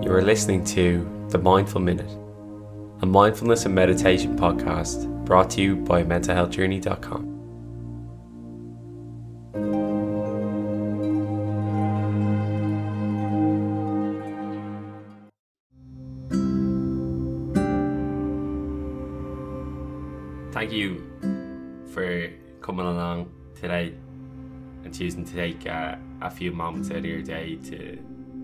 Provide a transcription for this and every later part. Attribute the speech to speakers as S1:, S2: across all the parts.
S1: You are listening to The Mindful Minute, a mindfulness and meditation podcast brought to you by mentalhealthjourney.com. Thank you for coming along today and choosing to take uh, a few moments out of your day to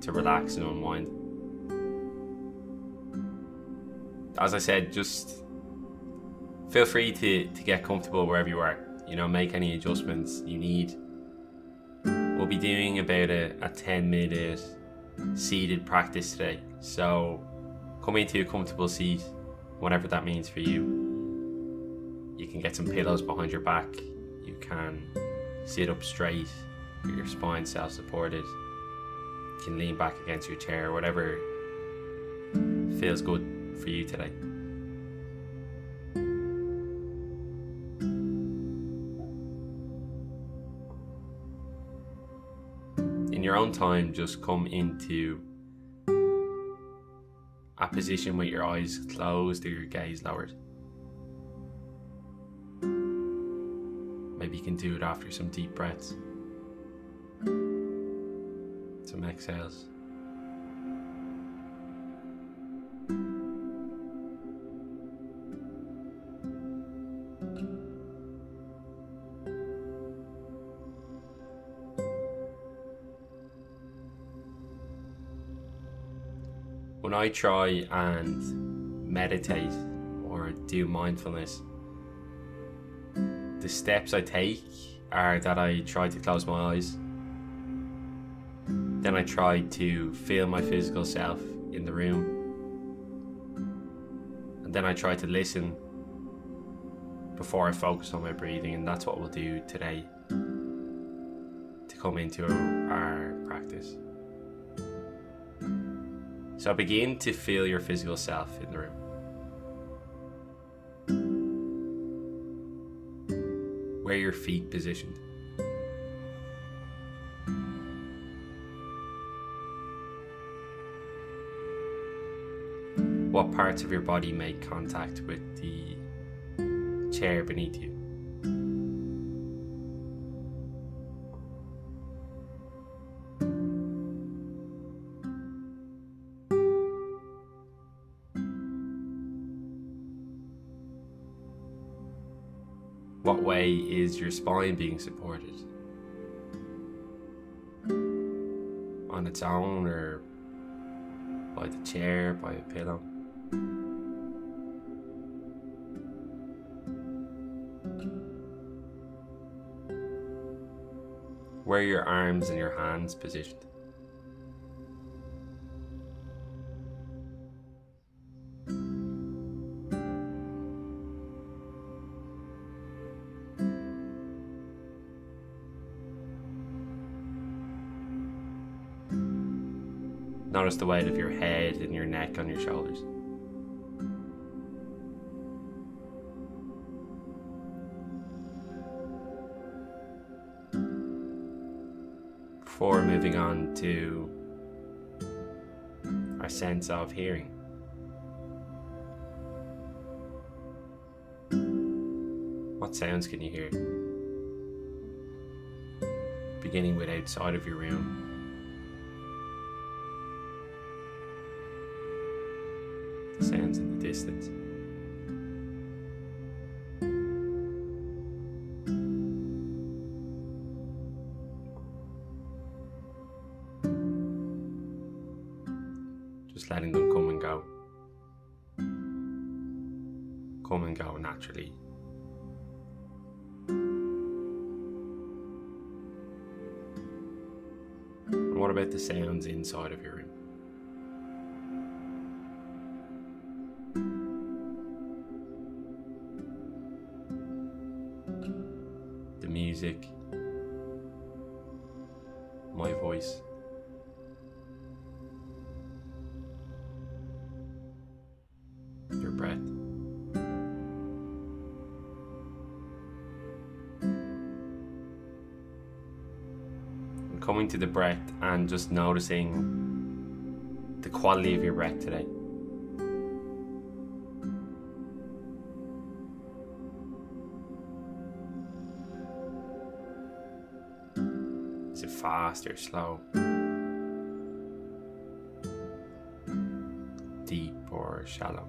S1: to relax and unwind. As I said, just feel free to, to get comfortable wherever you are. You know, make any adjustments you need. We'll be doing about a, a 10 minute seated practice today. So come into a comfortable seat, whatever that means for you. You can get some pillows behind your back. You can sit up straight, with your spine self supported. You can lean back against your chair, whatever feels good for you today. In your own time, just come into a position with your eyes closed or your gaze lowered. Maybe you can do it after some deep breaths, some exhales. I try and meditate or do mindfulness, the steps I take are that I try to close my eyes. Then I try to feel my physical self in the room. And then I try to listen before I focus on my breathing, and that's what we'll do today to come into our practice. So begin to feel your physical self in the room. Where your feet positioned? What parts of your body make contact with the chair beneath you? What way is your spine being supported? On its own or by the chair, by a pillow? Where are your arms and your hands positioned? Notice the weight of your head and your neck on your shoulders. Before moving on to our sense of hearing. What sounds can you hear? Beginning with outside of your room. Sounds in the distance. Just letting them come and go. Come and go naturally. What about the sounds inside of your room? Music, my voice. Your breath. Coming to the breath and just noticing the quality of your breath today. Fast or slow? Deep or shallow?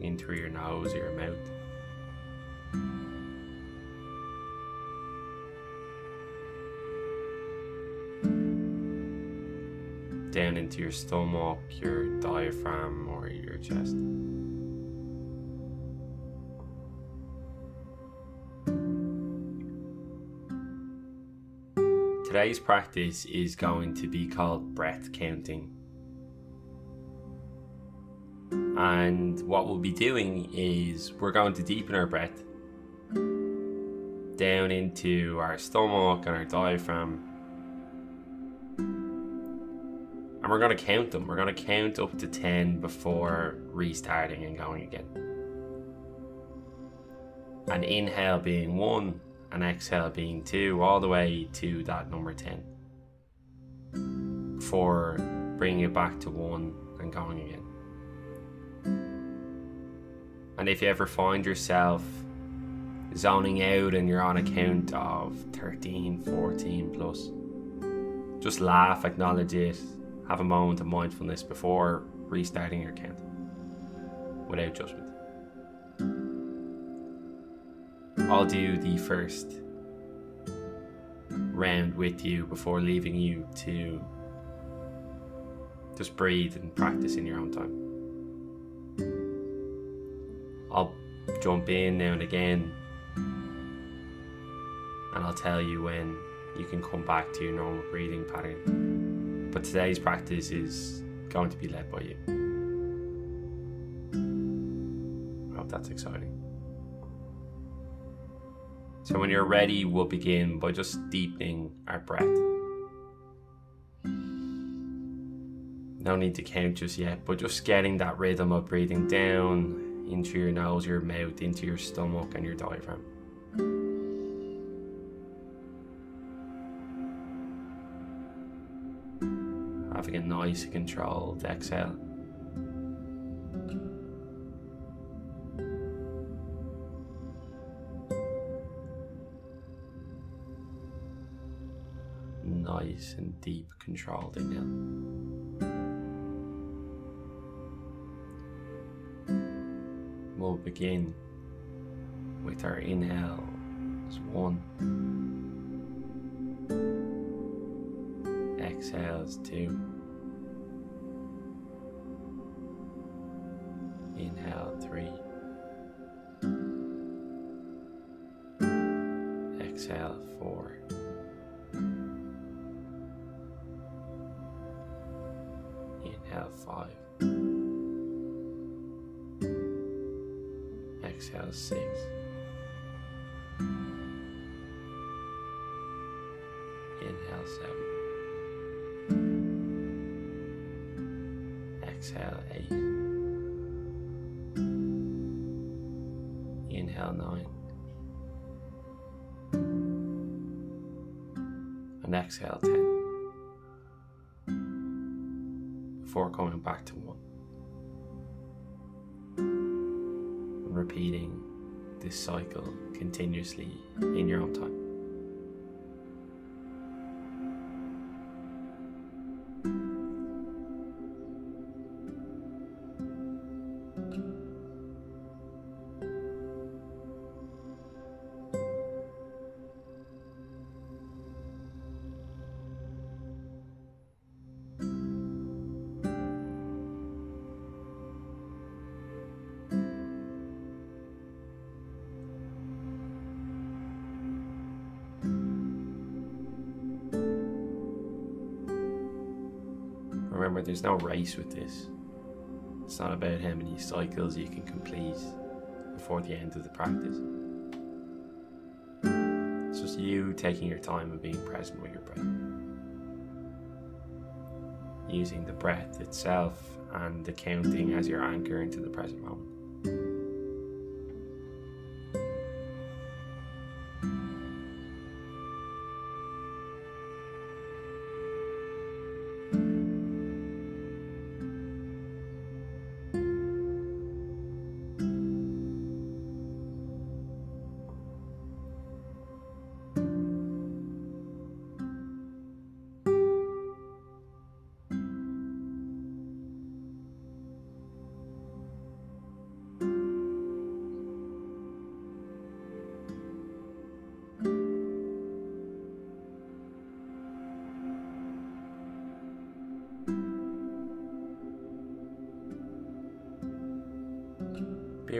S1: In through your nose or your mouth. Down into your stomach, your diaphragm, or your chest. Today's practice is going to be called breath counting. And what we'll be doing is we're going to deepen our breath down into our stomach and our diaphragm. And we're going to count them. We're going to count up to 10 before restarting and going again. And inhale being one, and exhale being two, all the way to that number 10. for bringing it back to one and going again. And if you ever find yourself zoning out and you're on a count of 13, 14 plus, just laugh, acknowledge it, have a moment of mindfulness before restarting your count without judgment. I'll do the first round with you before leaving you to just breathe and practice in your own time. I'll jump in now and again and I'll tell you when you can come back to your normal breathing pattern. But today's practice is going to be led by you. I hope that's exciting. So when you're ready, we'll begin by just deepening our breath. No need to count just yet, but just getting that rhythm of breathing down into your nose, your mouth, into your stomach, and your diaphragm. Having a nice controlled exhale. Nice and deep controlled inhale. We'll begin with our inhale as one, exhale as two, inhale three, exhale four. Exhale six. Inhale seven. Um, exhale eight. Inhale nine. And exhale ten. before coming back to one. Repeating this cycle continuously in your own time. Remember, there's no race with this. It's not about how many cycles you can complete before the end of the practice. It's just you taking your time and being present with your breath. Using the breath itself and the counting as your anchor into the present moment.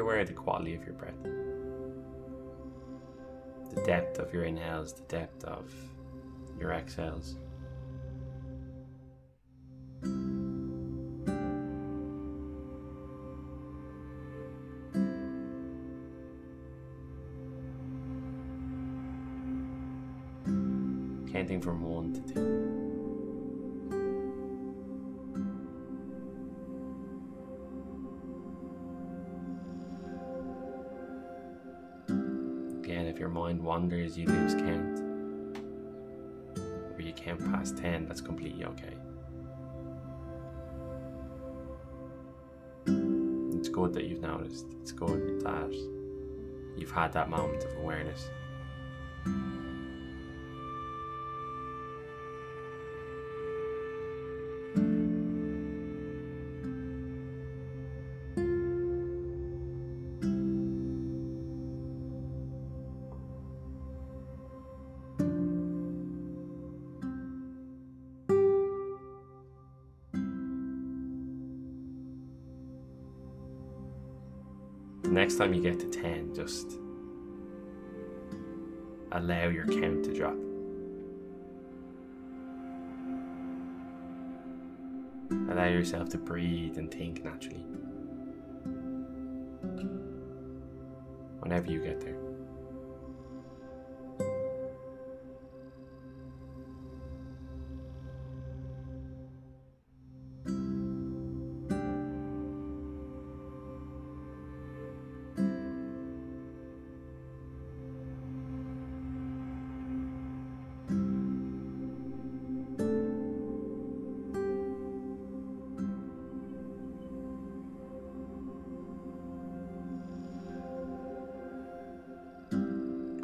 S1: Aware of the quality of your breath. The depth of your inhales, the depth of your exhales. Counting from one to two. Wanders, you lose count. Or you count past 10, that's completely okay. It's good that you've noticed. It's good that you've had that moment of awareness. Next time you get to 10, just allow your count to drop. Allow yourself to breathe and think naturally. Whenever you get there.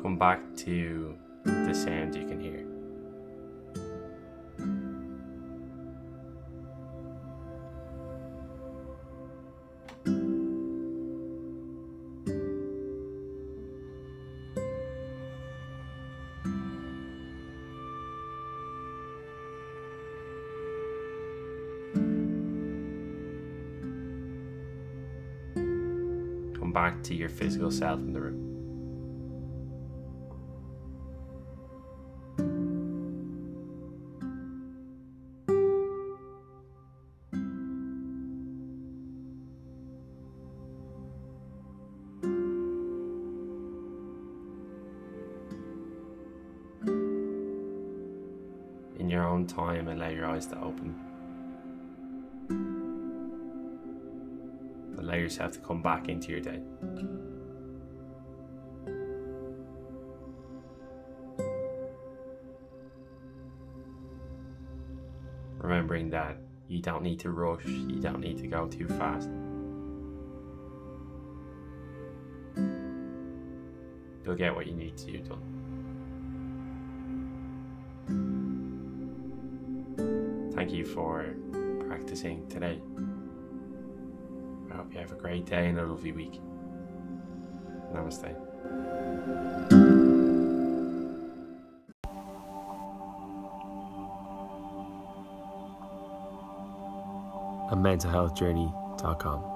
S1: Come back to the sound you can hear. Come back to your physical self in the room. In your own time, allow your eyes to open. Allow yourself to come back into your day. Remembering that you don't need to rush, you don't need to go too fast. You'll get what you need to do done. Thank you for practicing today. I hope you have a great day and a lovely week. Namaste. A mentalhealthjourney.com.